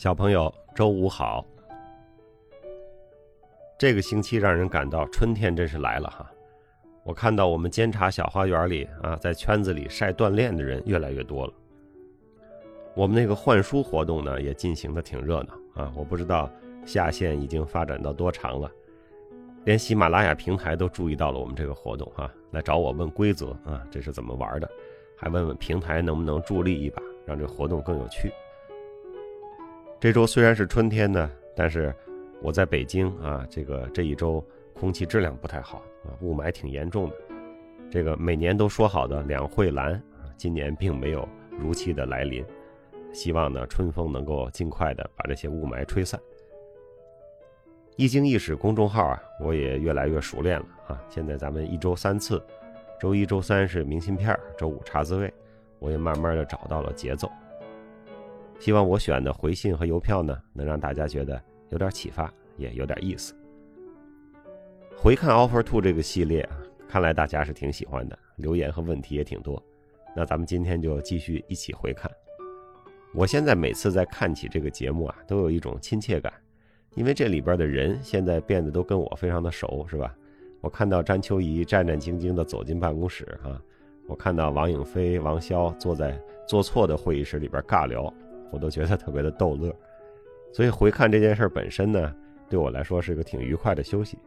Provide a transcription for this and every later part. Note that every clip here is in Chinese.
小朋友，周五好。这个星期让人感到春天真是来了哈。我看到我们监察小花园里啊，在圈子里晒锻炼的人越来越多了。我们那个换书活动呢，也进行的挺热闹啊。我不知道下线已经发展到多长了，连喜马拉雅平台都注意到了我们这个活动哈，来找我问规则啊，这是怎么玩的，还问问平台能不能助力一把，让这活动更有趣。这周虽然是春天呢，但是我在北京啊，这个这一周空气质量不太好啊，雾霾挺严重的。这个每年都说好的两会蓝，今年并没有如期的来临。希望呢，春风能够尽快的把这些雾霾吹散。一经一史公众号啊，我也越来越熟练了啊。现在咱们一周三次，周一、周三是明信片，周五茶滋味，我也慢慢的找到了节奏。希望我选的回信和邮票呢，能让大家觉得有点启发，也有点意思。回看 Offer Two 这个系列，看来大家是挺喜欢的，留言和问题也挺多。那咱们今天就继续一起回看。我现在每次在看起这个节目啊，都有一种亲切感，因为这里边的人现在变得都跟我非常的熟，是吧？我看到詹秋怡战战兢兢地走进办公室啊，我看到王颖飞、王潇坐在做错的会议室里边尬聊。我都觉得特别的逗乐，所以回看这件事本身呢，对我来说是个挺愉快的休息。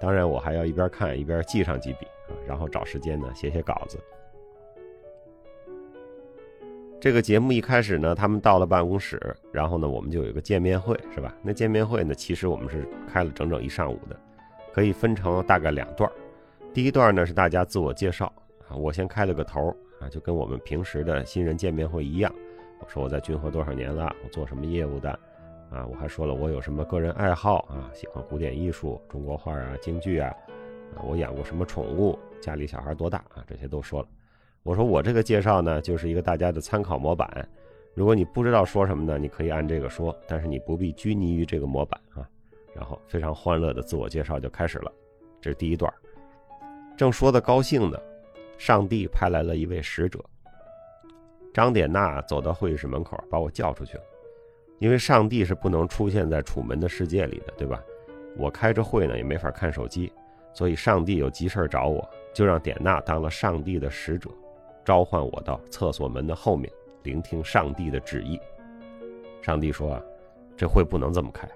当然，我还要一边看一边记上几笔啊，然后找时间呢写写稿子。这个节目一开始呢，他们到了办公室，然后呢，我们就有一个见面会，是吧？那见面会呢，其实我们是开了整整一上午的，可以分成大概两段第一段呢是大家自我介绍啊，我先开了个头啊，就跟我们平时的新人见面会一样。我说我在君和多少年了？我做什么业务的？啊，我还说了我有什么个人爱好啊，喜欢古典艺术、中国画啊、京剧啊，啊，我养过什么宠物？家里小孩多大啊？这些都说了。我说我这个介绍呢，就是一个大家的参考模板。如果你不知道说什么呢，你可以按这个说，但是你不必拘泥于这个模板啊。然后非常欢乐的自我介绍就开始了。这是第一段。正说的高兴呢，上帝派来了一位使者。张典娜走到会议室门口，把我叫出去了。因为上帝是不能出现在楚门的世界里的，对吧？我开着会呢，也没法看手机，所以上帝有急事找我，就让典娜当了上帝的使者，召唤我到厕所门的后面，聆听上帝的旨意。上帝说：“啊这会不能这么开，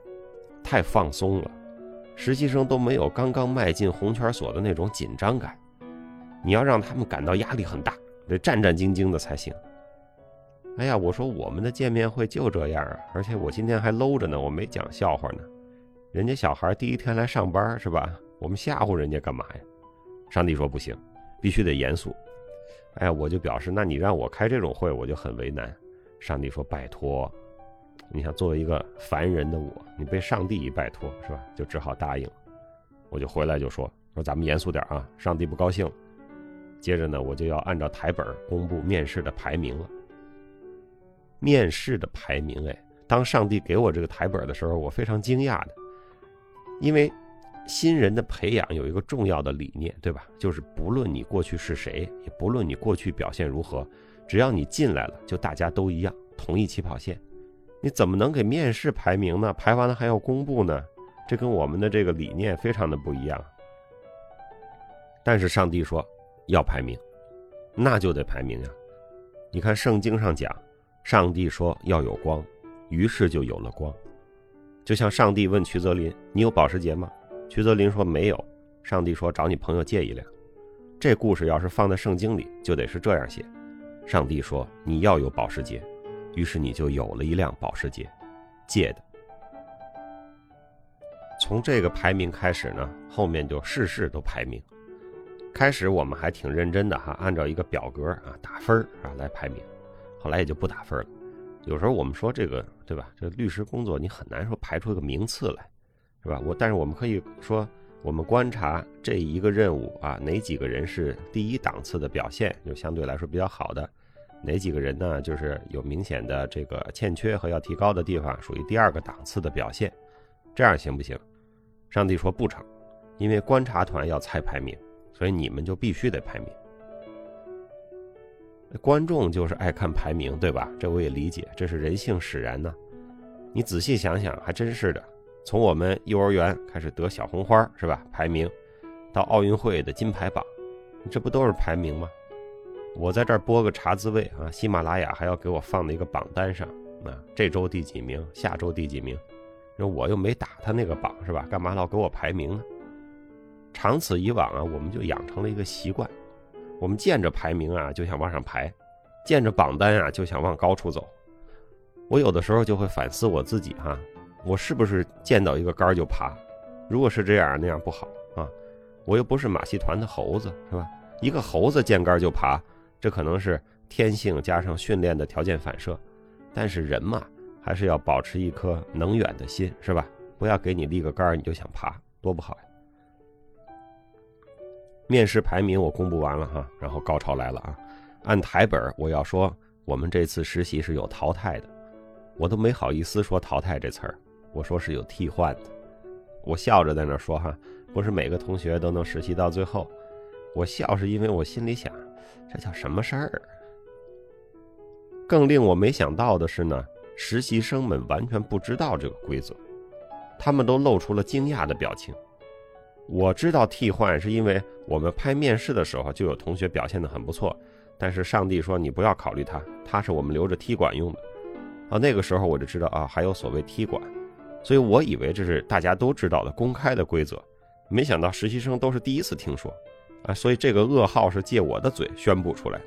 太放松了，实习生都没有刚刚迈进红圈所的那种紧张感，你要让他们感到压力很大，得战战兢兢的才行。”哎呀，我说我们的见面会就这样啊，而且我今天还搂着呢，我没讲笑话呢。人家小孩第一天来上班是吧？我们吓唬人家干嘛呀？上帝说不行，必须得严肃。哎呀，我就表示，那你让我开这种会，我就很为难。上帝说拜托，你想作为一个凡人的我，你被上帝一拜托是吧？就只好答应。我就回来就说说咱们严肃点啊，上帝不高兴。接着呢，我就要按照台本公布面试的排名了。面试的排名，哎，当上帝给我这个台本的时候，我非常惊讶的，因为新人的培养有一个重要的理念，对吧？就是不论你过去是谁，也不论你过去表现如何，只要你进来了，就大家都一样，同一起跑线。你怎么能给面试排名呢？排完了还要公布呢？这跟我们的这个理念非常的不一样。但是上帝说要排名，那就得排名呀。你看圣经上讲。上帝说要有光，于是就有了光。就像上帝问徐泽林：“你有保时捷吗？”徐泽林说：“没有。”上帝说：“找你朋友借一辆。”这故事要是放在圣经里，就得是这样写：上帝说你要有保时捷，于是你就有了一辆保时捷，借的。从这个排名开始呢，后面就事事都排名。开始我们还挺认真的哈，按照一个表格啊打分啊来排名。后来也就不打分了。有时候我们说这个，对吧？这律师工作你很难说排出一个名次来，是吧？我但是我们可以说，我们观察这一个任务啊，哪几个人是第一档次的表现，就相对来说比较好的；哪几个人呢，就是有明显的这个欠缺和要提高的地方，属于第二个档次的表现。这样行不行？上帝说不成，因为观察团要猜排名，所以你们就必须得排名。观众就是爱看排名，对吧？这我也理解，这是人性使然呢。你仔细想想，还真是的。从我们幼儿园开始得小红花是吧？排名，到奥运会的金牌榜，这不都是排名吗？我在这儿播个茶滋味啊，喜马拉雅还要给我放在一个榜单上啊，这周第几名，下周第几名，那我又没打他那个榜是吧？干嘛老给我排名呢？长此以往啊，我们就养成了一个习惯，我们见着排名啊就想往上排，见着榜单啊就想往高处走。我有的时候就会反思我自己哈，我是不是见到一个杆就爬？如果是这样，那样不好啊。我又不是马戏团的猴子是吧？一个猴子见杆就爬，这可能是天性加上训练的条件反射。但是人嘛，还是要保持一颗能远的心是吧？不要给你立个杆你就想爬，多不好。面试排名我公布完了哈，然后高潮来了啊！按台本我要说，我们这次实习是有淘汰的，我都没好意思说淘汰这词儿，我说是有替换的。我笑着在那说哈，不是每个同学都能实习到最后。我笑是因为我心里想，这叫什么事儿？更令我没想到的是呢，实习生们完全不知道这个规则，他们都露出了惊讶的表情。我知道替换是因为我们拍面试的时候就有同学表现得很不错，但是上帝说你不要考虑他，他是我们留着踢馆用的。啊，那个时候我就知道啊，还有所谓踢馆，所以我以为这是大家都知道的公开的规则，没想到实习生都是第一次听说，啊，所以这个噩耗是借我的嘴宣布出来的。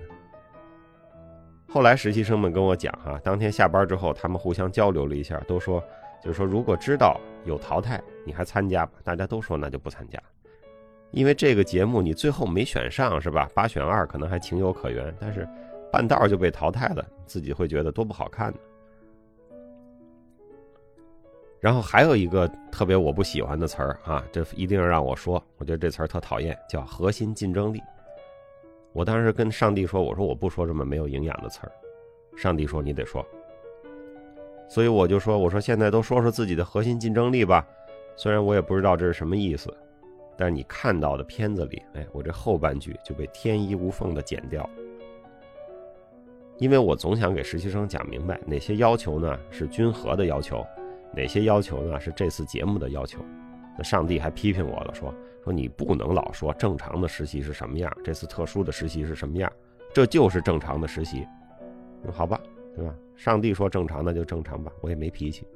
后来实习生们跟我讲哈，当天下班之后，他们互相交流了一下，都说。就是说，如果知道有淘汰，你还参加吗？大家都说那就不参加，因为这个节目你最后没选上是吧？八选二可能还情有可原，但是半道就被淘汰了，自己会觉得多不好看呢。然后还有一个特别我不喜欢的词儿啊，这一定要让我说，我觉得这词儿特讨厌，叫核心竞争力。我当时跟上帝说，我说我不说这么没有营养的词儿，上帝说你得说。所以我就说，我说现在都说说自己的核心竞争力吧，虽然我也不知道这是什么意思，但是你看到的片子里，哎，我这后半句就被天衣无缝的剪掉，因为我总想给实习生讲明白哪些要求呢是均和的要求，哪些要求呢是这次节目的要求。那上帝还批评我了，说说你不能老说正常的实习是什么样，这次特殊的实习是什么样，这就是正常的实习，好吧，对吧？上帝说正常，那就正常吧，我也没脾气。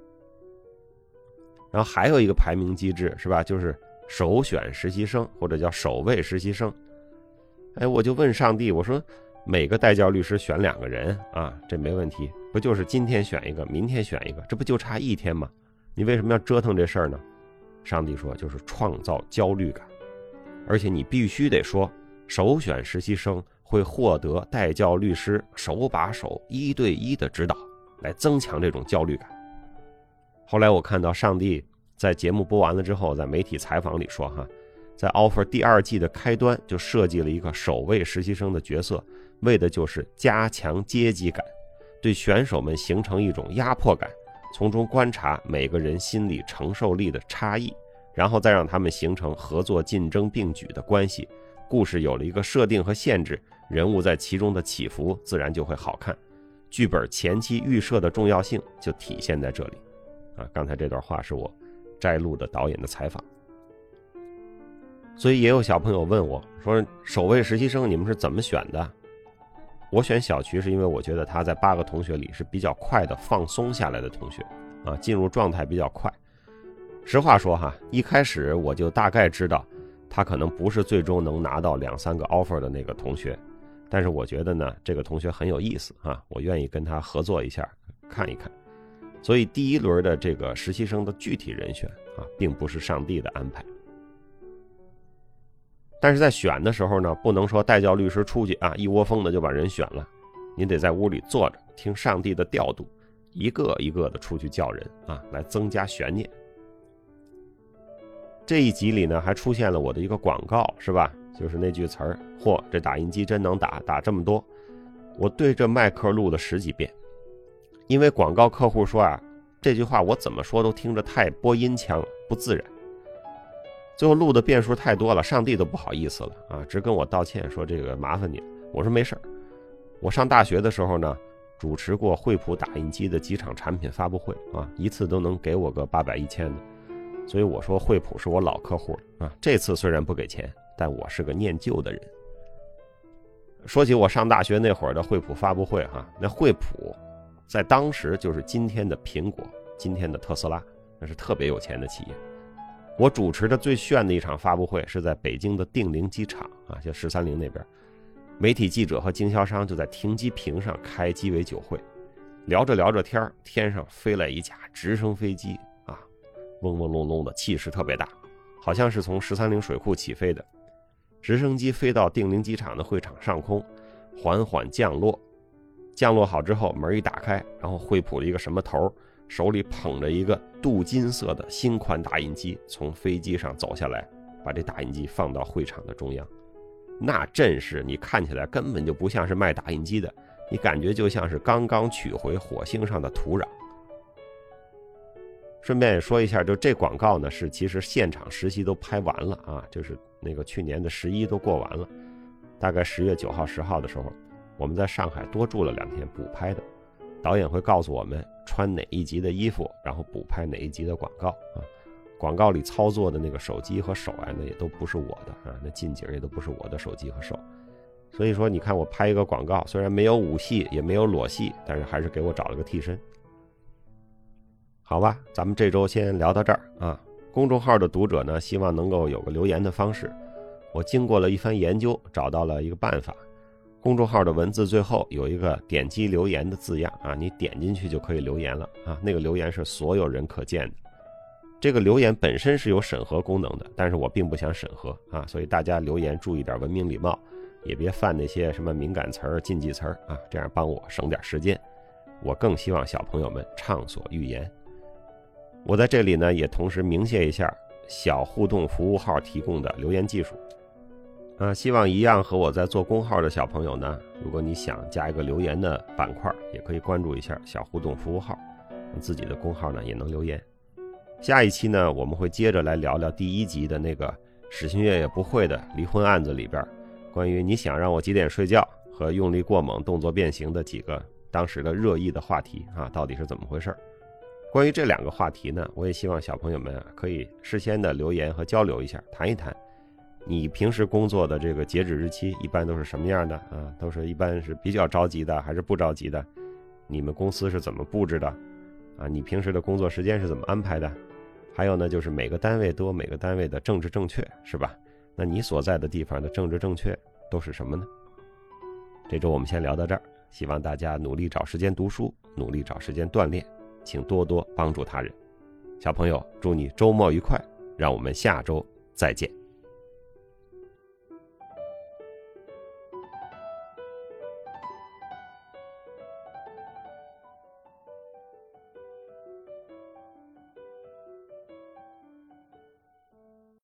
然后还有一个排名机制，是吧？就是首选实习生或者叫首位实习生。哎，我就问上帝，我说每个代教律师选两个人啊，这没问题，不就是今天选一个，明天选一个，这不就差一天吗？你为什么要折腾这事儿呢？上帝说，就是创造焦虑感，而且你必须得说首选实习生。会获得代教律师手把手、一对一的指导，来增强这种焦虑感。后来我看到上帝在节目播完了之后，在媒体采访里说：“哈，在 offer 第二季的开端就设计了一个首位实习生的角色，为的就是加强阶级感，对选手们形成一种压迫感，从中观察每个人心理承受力的差异，然后再让他们形成合作、竞争并举的关系。故事有了一个设定和限制。”人物在其中的起伏自然就会好看，剧本前期预设的重要性就体现在这里。啊，刚才这段话是我摘录的导演的采访。所以也有小朋友问我说：“首位实习生你们是怎么选的？”我选小徐是因为我觉得他在八个同学里是比较快的放松下来的同学，啊，进入状态比较快。实话说哈，一开始我就大概知道他可能不是最终能拿到两三个 offer 的那个同学。但是我觉得呢，这个同学很有意思啊，我愿意跟他合作一下，看一看。所以第一轮的这个实习生的具体人选啊，并不是上帝的安排。但是在选的时候呢，不能说代教律师出去啊，一窝蜂的就把人选了，您得在屋里坐着听上帝的调度，一个一个的出去叫人啊，来增加悬念。这一集里呢，还出现了我的一个广告，是吧？就是那句词儿，嚯，这打印机真能打，打这么多！我对着麦克录了十几遍，因为广告客户说啊，这句话我怎么说都听着太播音腔，不自然。最后录的遍数太多了，上帝都不好意思了啊，直跟我道歉说这个麻烦你。我说没事儿，我上大学的时候呢，主持过惠普打印机的几场产品发布会啊，一次都能给我个八百一千的，所以我说惠普是我老客户了啊。这次虽然不给钱，但我是个念旧的人。说起我上大学那会儿的惠普发布会哈，那惠普在当时就是今天的苹果，今天的特斯拉，那是特别有钱的企业。我主持的最炫的一场发布会是在北京的定陵机场啊，就十三陵那边。媒体记者和经销商就在停机坪上开鸡尾酒会，聊着聊着天天上飞来一架直升飞机啊，嗡嗡隆隆的，气势特别大，好像是从十三陵水库起飞的。直升机飞到定陵机场的会场上空，缓缓降落。降落好之后，门一打开，然后惠普的一个什么头手里捧着一个镀金色的新款打印机，从飞机上走下来，把这打印机放到会场的中央。那阵势，你看起来根本就不像是卖打印机的，你感觉就像是刚刚取回火星上的土壤。顺便也说一下，就这广告呢，是其实现场实习都拍完了啊，就是那个去年的十一都过完了，大概十月九号、十号的时候，我们在上海多住了两天补拍的，导演会告诉我们穿哪一集的衣服，然后补拍哪一集的广告啊。广告里操作的那个手机和手啊，那也都不是我的啊，那近景也都不是我的手机和手，所以说你看我拍一个广告，虽然没有武戏也没有裸戏，但是还是给我找了个替身。好吧，咱们这周先聊到这儿啊。公众号的读者呢，希望能够有个留言的方式，我经过了一番研究，找到了一个办法。公众号的文字最后有一个点击留言的字样啊，你点进去就可以留言了啊，那个留言是所有人可见的。这个留言本身是有审核功能的，但是我并不想审核啊，所以大家留言注意点文明礼貌，也别犯那些什么敏感词儿、禁忌词儿啊，这样帮我省点时间。我更希望小朋友们畅所欲言。我在这里呢，也同时鸣谢一下小互动服务号提供的留言技术啊，希望一样和我在做公号的小朋友呢，如果你想加一个留言的板块，也可以关注一下小互动服务号，让自己的公号呢也能留言。下一期呢，我们会接着来聊聊第一集的那个史新月也不会的离婚案子里边，关于你想让我几点睡觉和用力过猛动作变形的几个当时的热议的话题啊，到底是怎么回事儿？关于这两个话题呢，我也希望小朋友们啊可以事先的留言和交流一下，谈一谈你平时工作的这个截止日期一般都是什么样的啊？都是一般是比较着急的还是不着急的？你们公司是怎么布置的？啊，你平时的工作时间是怎么安排的？还有呢，就是每个单位都有每个单位的政治正确，是吧？那你所在的地方的政治正确都是什么呢？这周我们先聊到这儿，希望大家努力找时间读书，努力找时间锻炼，请多多帮助他人。小朋友，祝你周末愉快，让我们下周再见。